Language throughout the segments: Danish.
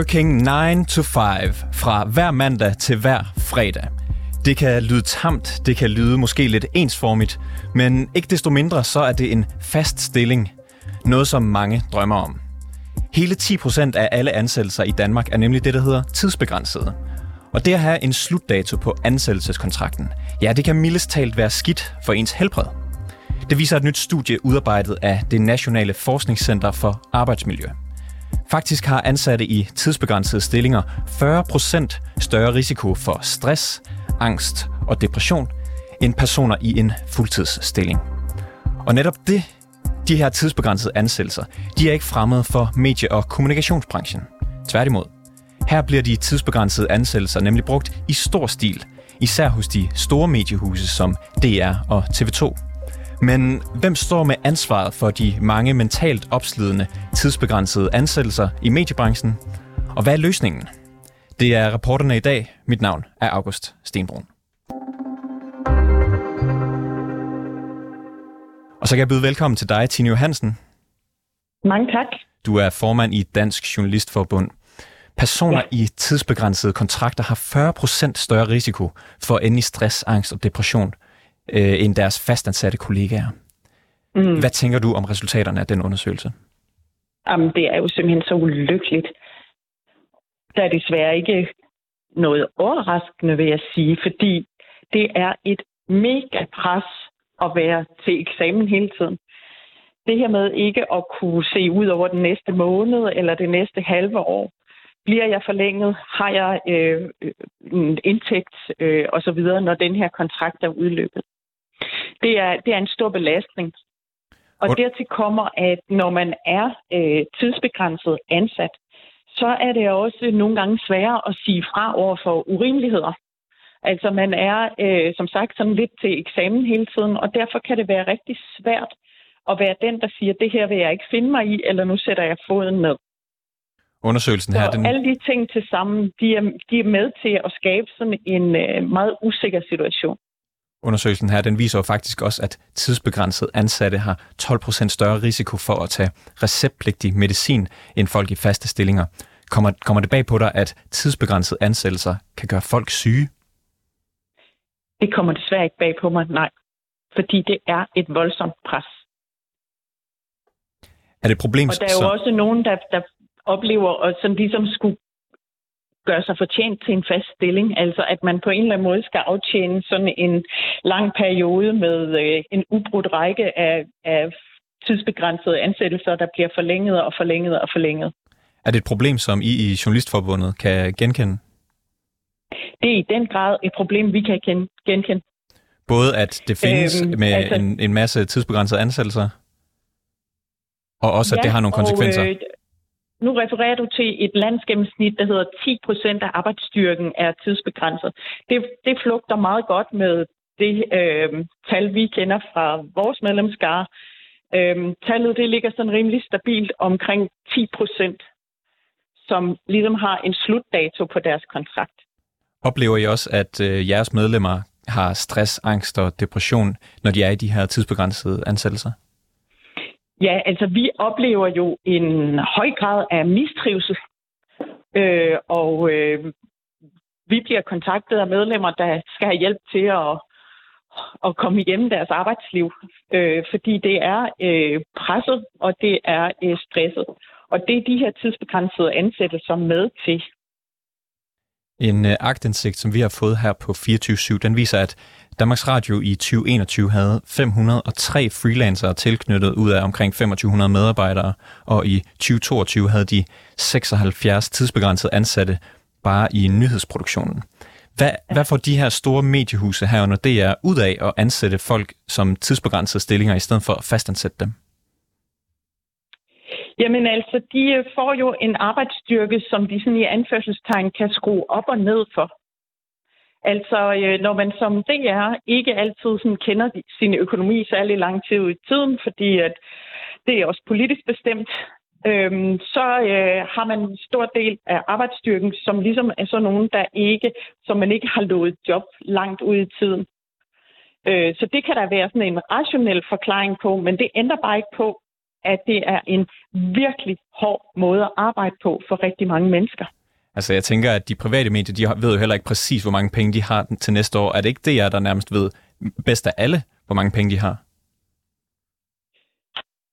Working 9 to 5 fra hver mandag til hver fredag. Det kan lyde tamt, det kan lyde måske lidt ensformigt, men ikke desto mindre så er det en fast stilling. Noget, som mange drømmer om. Hele 10% af alle ansættelser i Danmark er nemlig det, der hedder tidsbegrænsede. Og det at have en slutdato på ansættelseskontrakten, ja, det kan mildest talt være skidt for ens helbred. Det viser et nyt studie udarbejdet af det Nationale Forskningscenter for Arbejdsmiljø. Faktisk har ansatte i tidsbegrænsede stillinger 40% større risiko for stress, angst og depression end personer i en fuldtidsstilling. Og netop det, de her tidsbegrænsede ansættelser, de er ikke fremmede for medie- og kommunikationsbranchen. Tværtimod. Her bliver de tidsbegrænsede ansættelser nemlig brugt i stor stil, især hos de store mediehuse som DR og TV2. Men hvem står med ansvaret for de mange mentalt opslidende, tidsbegrænsede ansættelser i mediebranchen? Og hvad er løsningen? Det er rapporterne i dag. Mit navn er August Stenbrun. Og så kan jeg byde velkommen til dig, Tine Johansen. Mange tak. Du er formand i Dansk Journalistforbund. Personer ja. i tidsbegrænsede kontrakter har 40% større risiko for at ende i stress, angst og depression øh, end deres fastansatte kollegaer. Mm. Hvad tænker du om resultaterne af den undersøgelse? Jamen, det er jo simpelthen så ulykkeligt. Der er desværre ikke noget overraskende, vil jeg sige, fordi det er et mega pres at være til eksamen hele tiden. Det her med ikke at kunne se ud over den næste måned eller det næste halve år. Bliver jeg forlænget? Har jeg øh, en indtægt øh, osv., når den her kontrakt er udløbet? Det er, det er en stor belastning. Og Hvor... dertil kommer, at når man er øh, tidsbegrænset ansat, så er det også nogle gange sværere at sige fra over for urimeligheder. Altså man er øh, som sagt sådan lidt til eksamen hele tiden, og derfor kan det være rigtig svært at være den, der siger, det her vil jeg ikke finde mig i, eller nu sætter jeg foden ned. Undersøgelsen her... Så den... alle de ting til sammen, de er, de er med til at skabe sådan en øh, meget usikker situation. Undersøgelsen her, den viser jo faktisk også, at tidsbegrænset ansatte har 12% større risiko for at tage receptpligtig medicin end folk i faste stillinger. Kommer, kommer det bag på dig, at tidsbegrænset ansættelser kan gøre folk syge? Det kommer desværre ikke bag på mig, nej. Fordi det er et voldsomt pres. Er det et problem? Og der er jo så... også nogen, der, der oplever at sådan ligesom skulle gøre sig fortjent til en fast stilling. Altså at man på en eller anden måde skal aftjene sådan en lang periode med øh, en ubrudt række af, af tidsbegrænsede ansættelser, der bliver forlænget og forlænget og forlænget. Er det et problem, som I i Journalistforbundet kan genkende? Det er i den grad et problem, vi kan genkende. Både at det findes øhm, med altså, en, en masse tidsbegrænsede ansættelser, og også at ja, det har nogle konsekvenser? Og, øh, nu refererer du til et landsgennemsnit, der hedder 10 procent af arbejdsstyrken er tidsbegrænset. Det, det flugter meget godt med det øh, tal, vi kender fra vores medlemskare. Øh, tallet det ligger sådan rimelig stabilt omkring 10 procent, som ligesom har en slutdato på deres kontrakt. Oplever I også, at øh, jeres medlemmer har stress, angst og depression, når de er i de her tidsbegrænsede ansættelser? Ja, altså vi oplever jo en høj grad af mistrivsel, øh, og øh, vi bliver kontaktet af medlemmer, der skal have hjælp til at, at komme igennem deres arbejdsliv, øh, fordi det er øh, presset, og det er øh, stresset. Og det er de her tidsbegrænsede ansættelser med til. En øh, agtindsigt, som vi har fået her på 24 den viser, at Danmarks Radio i 2021 havde 503 freelancere tilknyttet ud af omkring 2500 medarbejdere, og i 2022 havde de 76 tidsbegrænsede ansatte bare i nyhedsproduktionen. Hvad, hvad får de her store mediehuse her under DR ud af at ansætte folk som tidsbegrænsede stillinger, i stedet for at fastansætte dem? Jamen altså, de øh, får jo en arbejdsstyrke, som de sådan i anførselstegn kan skrue op og ned for. Altså, øh, når man som DR ikke altid sådan kender sin økonomi særlig lang tid i tiden, fordi at det er også politisk bestemt, øhm, så øh, har man en stor del af arbejdsstyrken, som ligesom er sådan nogen, der ikke, som man ikke har lovet job langt ud i tiden. Øh, så det kan der være sådan en rationel forklaring på, men det ændrer bare ikke på, at det er en virkelig hård måde at arbejde på for rigtig mange mennesker. Altså jeg tænker, at de private medier, de ved jo heller ikke præcis, hvor mange penge de har til næste år. Er det ikke det, jeg der nærmest ved bedst af alle, hvor mange penge de har?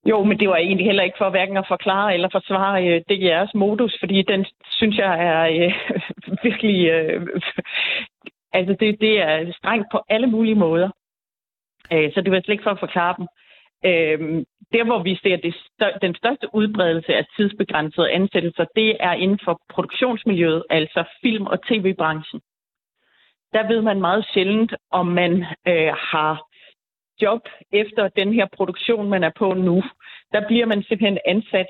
Jo, men det var egentlig heller ikke for hverken at forklare eller forsvare øh, DGR's modus, fordi den synes jeg er øh, virkelig... Øh, altså, det, det er strengt på alle mulige måder. Øh, så det var slet ikke for at forklare dem. Øh, der, hvor vi ser det stør- den største udbredelse af tidsbegrænsede ansættelser, det er inden for produktionsmiljøet, altså film- og tv-branchen. Der ved man meget sjældent, om man øh, har job efter den her produktion, man er på nu. Der bliver man simpelthen ansat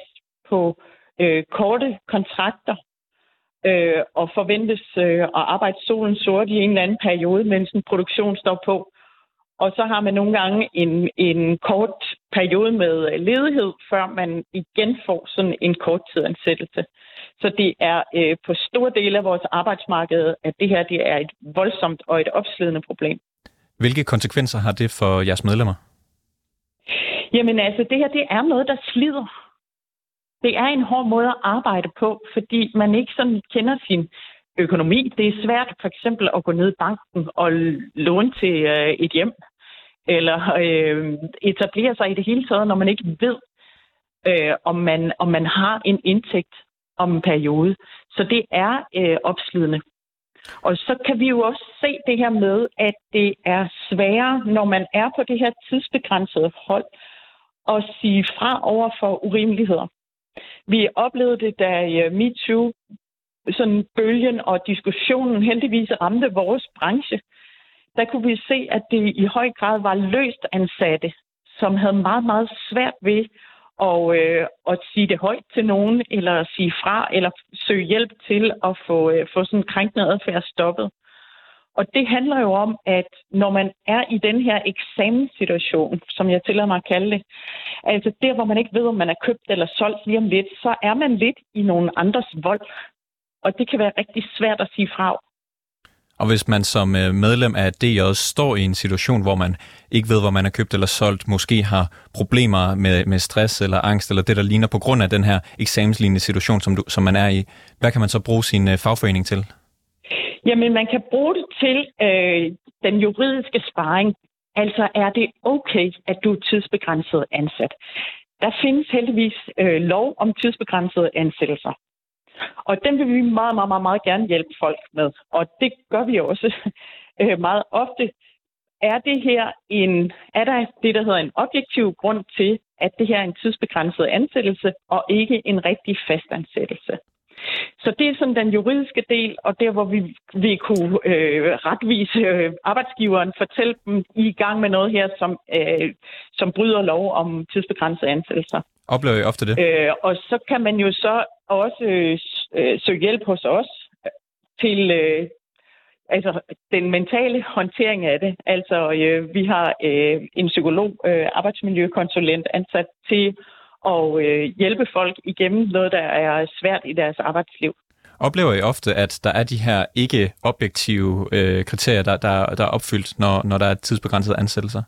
på øh, korte kontrakter øh, og forventes øh, at arbejde solen sort i en eller anden periode, mens en produktion står på. Og så har man nogle gange en, en kort periode med ledighed, før man igen får sådan en kort tidansættelse. Så det er øh, på store dele af vores arbejdsmarked, at det her det er et voldsomt og et opslidende problem. Hvilke konsekvenser har det for jeres medlemmer? Jamen altså, det her det er noget, der slider. Det er en hård måde at arbejde på, fordi man ikke sådan kender sin økonomi. Det er svært for eksempel at gå ned i banken og låne til øh, et hjem, eller øh, etablere sig i det hele taget, når man ikke ved, øh, om, man, om man har en indtægt om en periode. Så det er øh, opslidende. Og så kan vi jo også se det her med, at det er sværere, når man er på det her tidsbegrænsede hold, at sige fra over for urimeligheder. Vi oplevede det, da øh, MeToo, sådan bølgen og diskussionen heldigvis ramte vores branche. Der kunne vi se, at det i høj grad var løst ansatte, som havde meget, meget svært ved og, øh, at sige det højt til nogen, eller sige fra, eller søge hjælp til at få, øh, få sådan krænkende adfærd stoppet. Og det handler jo om, at når man er i den her eksamenssituation, som jeg tillader mig at kalde det, altså der, hvor man ikke ved, om man er købt eller solgt lige om lidt, så er man lidt i nogle andres vold. Og det kan være rigtig svært at sige fra. Og hvis man som øh, medlem af DJ står i en situation, hvor man ikke ved, hvor man er købt eller solgt, måske har problemer med, med stress eller angst, eller det, der ligner på grund af den her eksamenslignende situation, som, du, som man er i, hvad kan man så bruge sin øh, fagforening til? Jamen, man kan bruge det til øh, den juridiske sparring. Altså, er det okay, at du er tidsbegrænset ansat? Der findes heldigvis øh, lov om tidsbegrænsede ansættelser. Og den vil vi meget, meget, meget, meget gerne hjælpe folk med. Og det gør vi også øh, meget ofte. Er det her en, er der det, der hedder en objektiv grund til, at det her er en tidsbegrænset ansættelse, og ikke en rigtig fastansættelse? Så det er sådan den juridiske del, og der hvor vi, vi kunne øh, retvise øh, arbejdsgiveren, fortælle dem, I er i gang med noget her, som, øh, som bryder lov om tidsbegrænsede ansættelser. Oplever I ofte det? Øh, og så kan man jo så også øh, søge hjælp hos os til øh, altså, den mentale håndtering af det. Altså, øh, vi har øh, en psykolog, øh, arbejdsmiljøkonsulent ansat til at øh, hjælpe folk igennem noget, der er svært i deres arbejdsliv. Oplever I ofte, at der er de her ikke objektive øh, kriterier, der, der, der er opfyldt, når, når der er tidsbegrænsede ansættelser?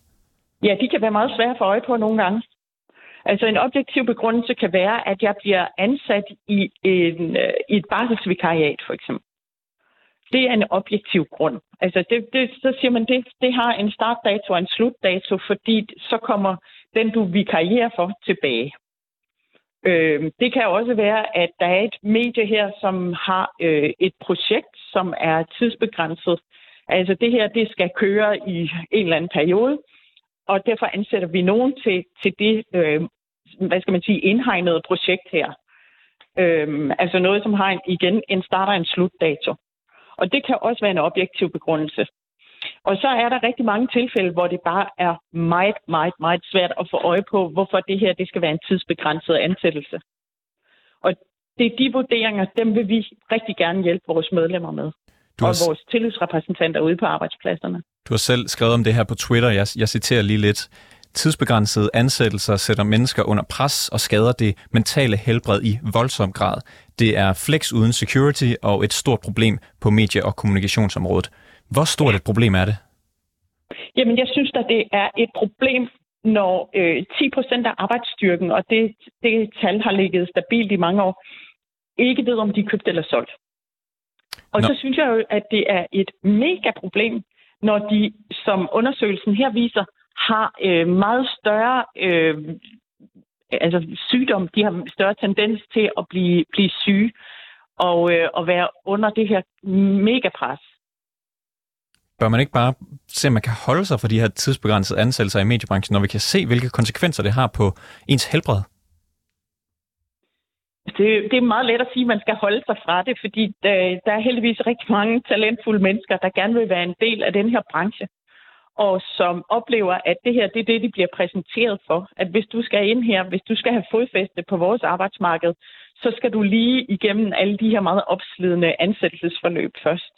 Ja, de kan være meget svære for øje på nogle gange. Altså en objektiv begrundelse kan være, at jeg bliver ansat i, en, øh, i et barselsvikariat, for eksempel. Det er en objektiv grund. Altså det, det, så siger man, det, det har en startdato og en slutdato, fordi så kommer den, du vikarierer for, tilbage. Øh, det kan også være, at der er et medie her, som har øh, et projekt, som er tidsbegrænset. Altså det her, det skal køre i en eller anden periode, og derfor ansætter vi nogen til, til det, øh, hvad skal man sige, indhegnede projekt her. Øh, altså noget, som har en, igen en start og en slutdato. Og det kan også være en objektiv begrundelse. Og så er der rigtig mange tilfælde, hvor det bare er meget, meget, meget svært at få øje på, hvorfor det her det skal være en tidsbegrænset ansættelse. Og det er de vurderinger, dem vil vi rigtig gerne hjælpe vores medlemmer med. Du har... Og vores tillidsrepræsentanter ude på arbejdspladserne. Du har selv skrevet om det her på Twitter. Jeg, jeg citerer lige lidt. Tidsbegrænsede ansættelser sætter mennesker under pres og skader det mentale helbred i voldsom grad. Det er flex uden security og et stort problem på medie- og kommunikationsområdet. Hvor stort et problem er det? Jamen, jeg synes at det er et problem når øh, 10 procent af arbejdsstyrken, og det, det tal har ligget stabilt i mange år, ikke ved, om de er købt eller solgt. Og Nå. så synes jeg jo, at det er et mega problem, når de, som undersøgelsen her viser, har øh, meget større øh, altså sygdom, de har større tendens til at blive, blive syge og, øh, og være under det her mega pres. Bør man ikke bare se, om man kan holde sig for de her tidsbegrænsede ansættelser i mediebranchen, når vi kan se, hvilke konsekvenser det har på ens helbred? Det, det er meget let at sige, at man skal holde sig fra det, fordi der, der er heldigvis rigtig mange talentfulde mennesker, der gerne vil være en del af den her branche, og som oplever, at det her det er det, de bliver præsenteret for. At hvis du skal ind her, hvis du skal have fodfæste på vores arbejdsmarked, så skal du lige igennem alle de her meget opslidende ansættelsesforløb først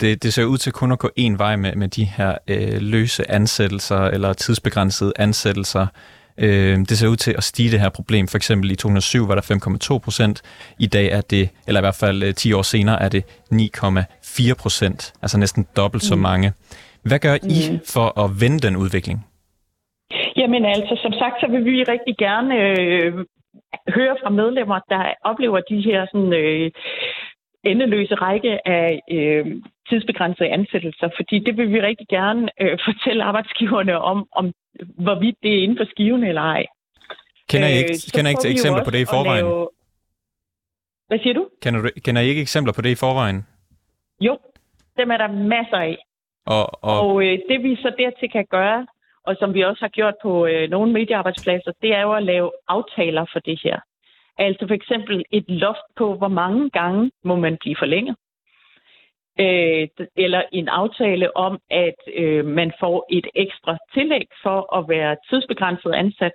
det, det ser ud til kun at gå en vej med, med de her øh, løse ansættelser eller tidsbegrænsede ansættelser. Øh, det ser ud til at stige det her problem. For eksempel i 2007 var der 5,2 procent. I dag er det, eller i hvert fald øh, 10 år senere, er det 9,4 procent. Altså næsten dobbelt så mm. Hvad gør I mm. for at vende den udvikling? Jamen altså, som sagt, så vil vi rigtig gerne øh, høre fra medlemmer, der oplever de her sådan, øh, endeløse række af øh, tidsbegrænsede ansættelser, fordi det vil vi rigtig gerne øh, fortælle arbejdsgiverne om, om hvorvidt det er inden for skiven eller ej. Kender I ikke, øh, kender I ikke eksempler på det i forvejen? Lave... Hvad siger du? Kender, du? kender I ikke eksempler på det i forvejen? Jo, dem er der masser af. Og, og... og øh, det vi så dertil kan gøre, og som vi også har gjort på øh, nogle mediearbejdspladser, det er jo at lave aftaler for det her. Altså for eksempel et loft på, hvor mange gange må man blive forlænget. Øh, eller en aftale om, at øh, man får et ekstra tillæg for at være tidsbegrænset ansat.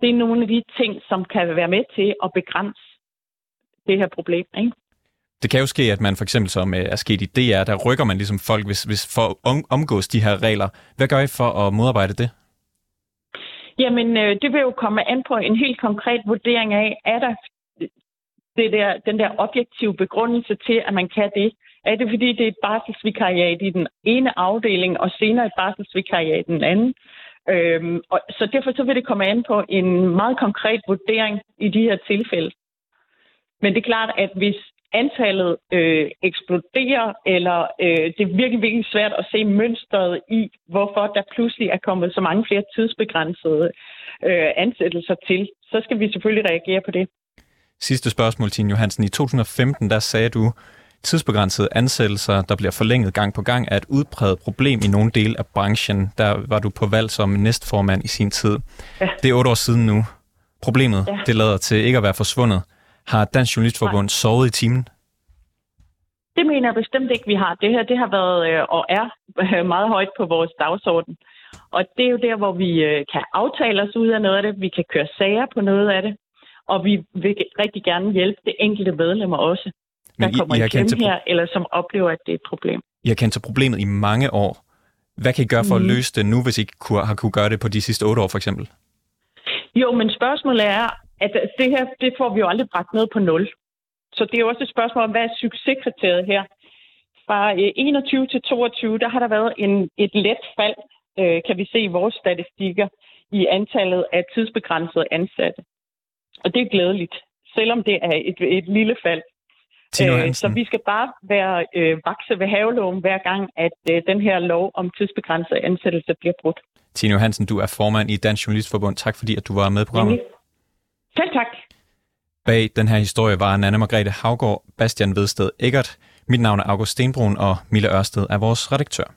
Det er nogle af de ting, som kan være med til at begrænse det her problem. Ikke? Det kan jo ske, at man for eksempel som øh, er sket i DR, der rykker man ligesom folk, hvis, hvis for at omgås de her regler. Hvad gør I for at modarbejde det? Jamen, øh, det vil jo komme an på en helt konkret vurdering af, er der det der, den der objektive begrundelse til, at man kan det? Er det fordi, det er et barselsvikariat i den ene afdeling, og senere et barselsvikariat i den anden? Øhm, og, så derfor så vil det komme an på en meget konkret vurdering i de her tilfælde. Men det er klart, at hvis antallet øh, eksploderer, eller øh, det er virkelig, virkelig svært at se mønstret i, hvorfor der pludselig er kommet så mange flere tidsbegrænsede øh, ansættelser til, så skal vi selvfølgelig reagere på det. Sidste spørgsmål, Tine Johansen. I 2015, der sagde du, tidsbegrænsede ansættelser, der bliver forlænget gang på gang, er et udpræget problem i nogle dele af branchen. Der var du på valg som næstformand i sin tid. Ja. Det er otte år siden nu. Problemet, ja. det lader til ikke at være forsvundet. Har Dansk Journalistforbund Nej. sovet i timen? Det mener jeg bestemt ikke, vi har. Det her det har været øh, og er øh, meget højt på vores dagsorden. Og det er jo der, hvor vi øh, kan aftale os ud af noget af det. Vi kan køre sager på noget af det. Og vi vil rigtig gerne hjælpe det enkelte medlemmer også, der Men I, kommer I, I klemme her, eller som oplever, at det er et problem. I har kendt til problemet i mange år. hvad kan I gøre for mm. at løse det nu, hvis I kunne, har kunne gøre det på de sidste otte år, for eksempel? Jo, men spørgsmålet er, at det her, det får vi jo aldrig bragt ned på nul. Så det er jo også et spørgsmål om, hvad er succeskriteriet her? Fra 21 øh, til 22, der har der været en, et let fald, øh, kan vi se i vores statistikker, i antallet af tidsbegrænsede ansatte. Og det er glædeligt, selvom det er et, et lille fald. Øh, så vi skal bare være øh, vakse ved havelån hver gang, at øh, den her lov om tidsbegrænset ansættelse bliver brudt. Tine Hansen, du er formand i Dansk Journalistforbund. Tak fordi, at du var med på programmet. Selv tak. Bag den her historie var Anna Margrethe Havgård, Bastian Vedsted Eggert. Mit navn er August Stenbrun, og Mille Ørsted er vores redaktør.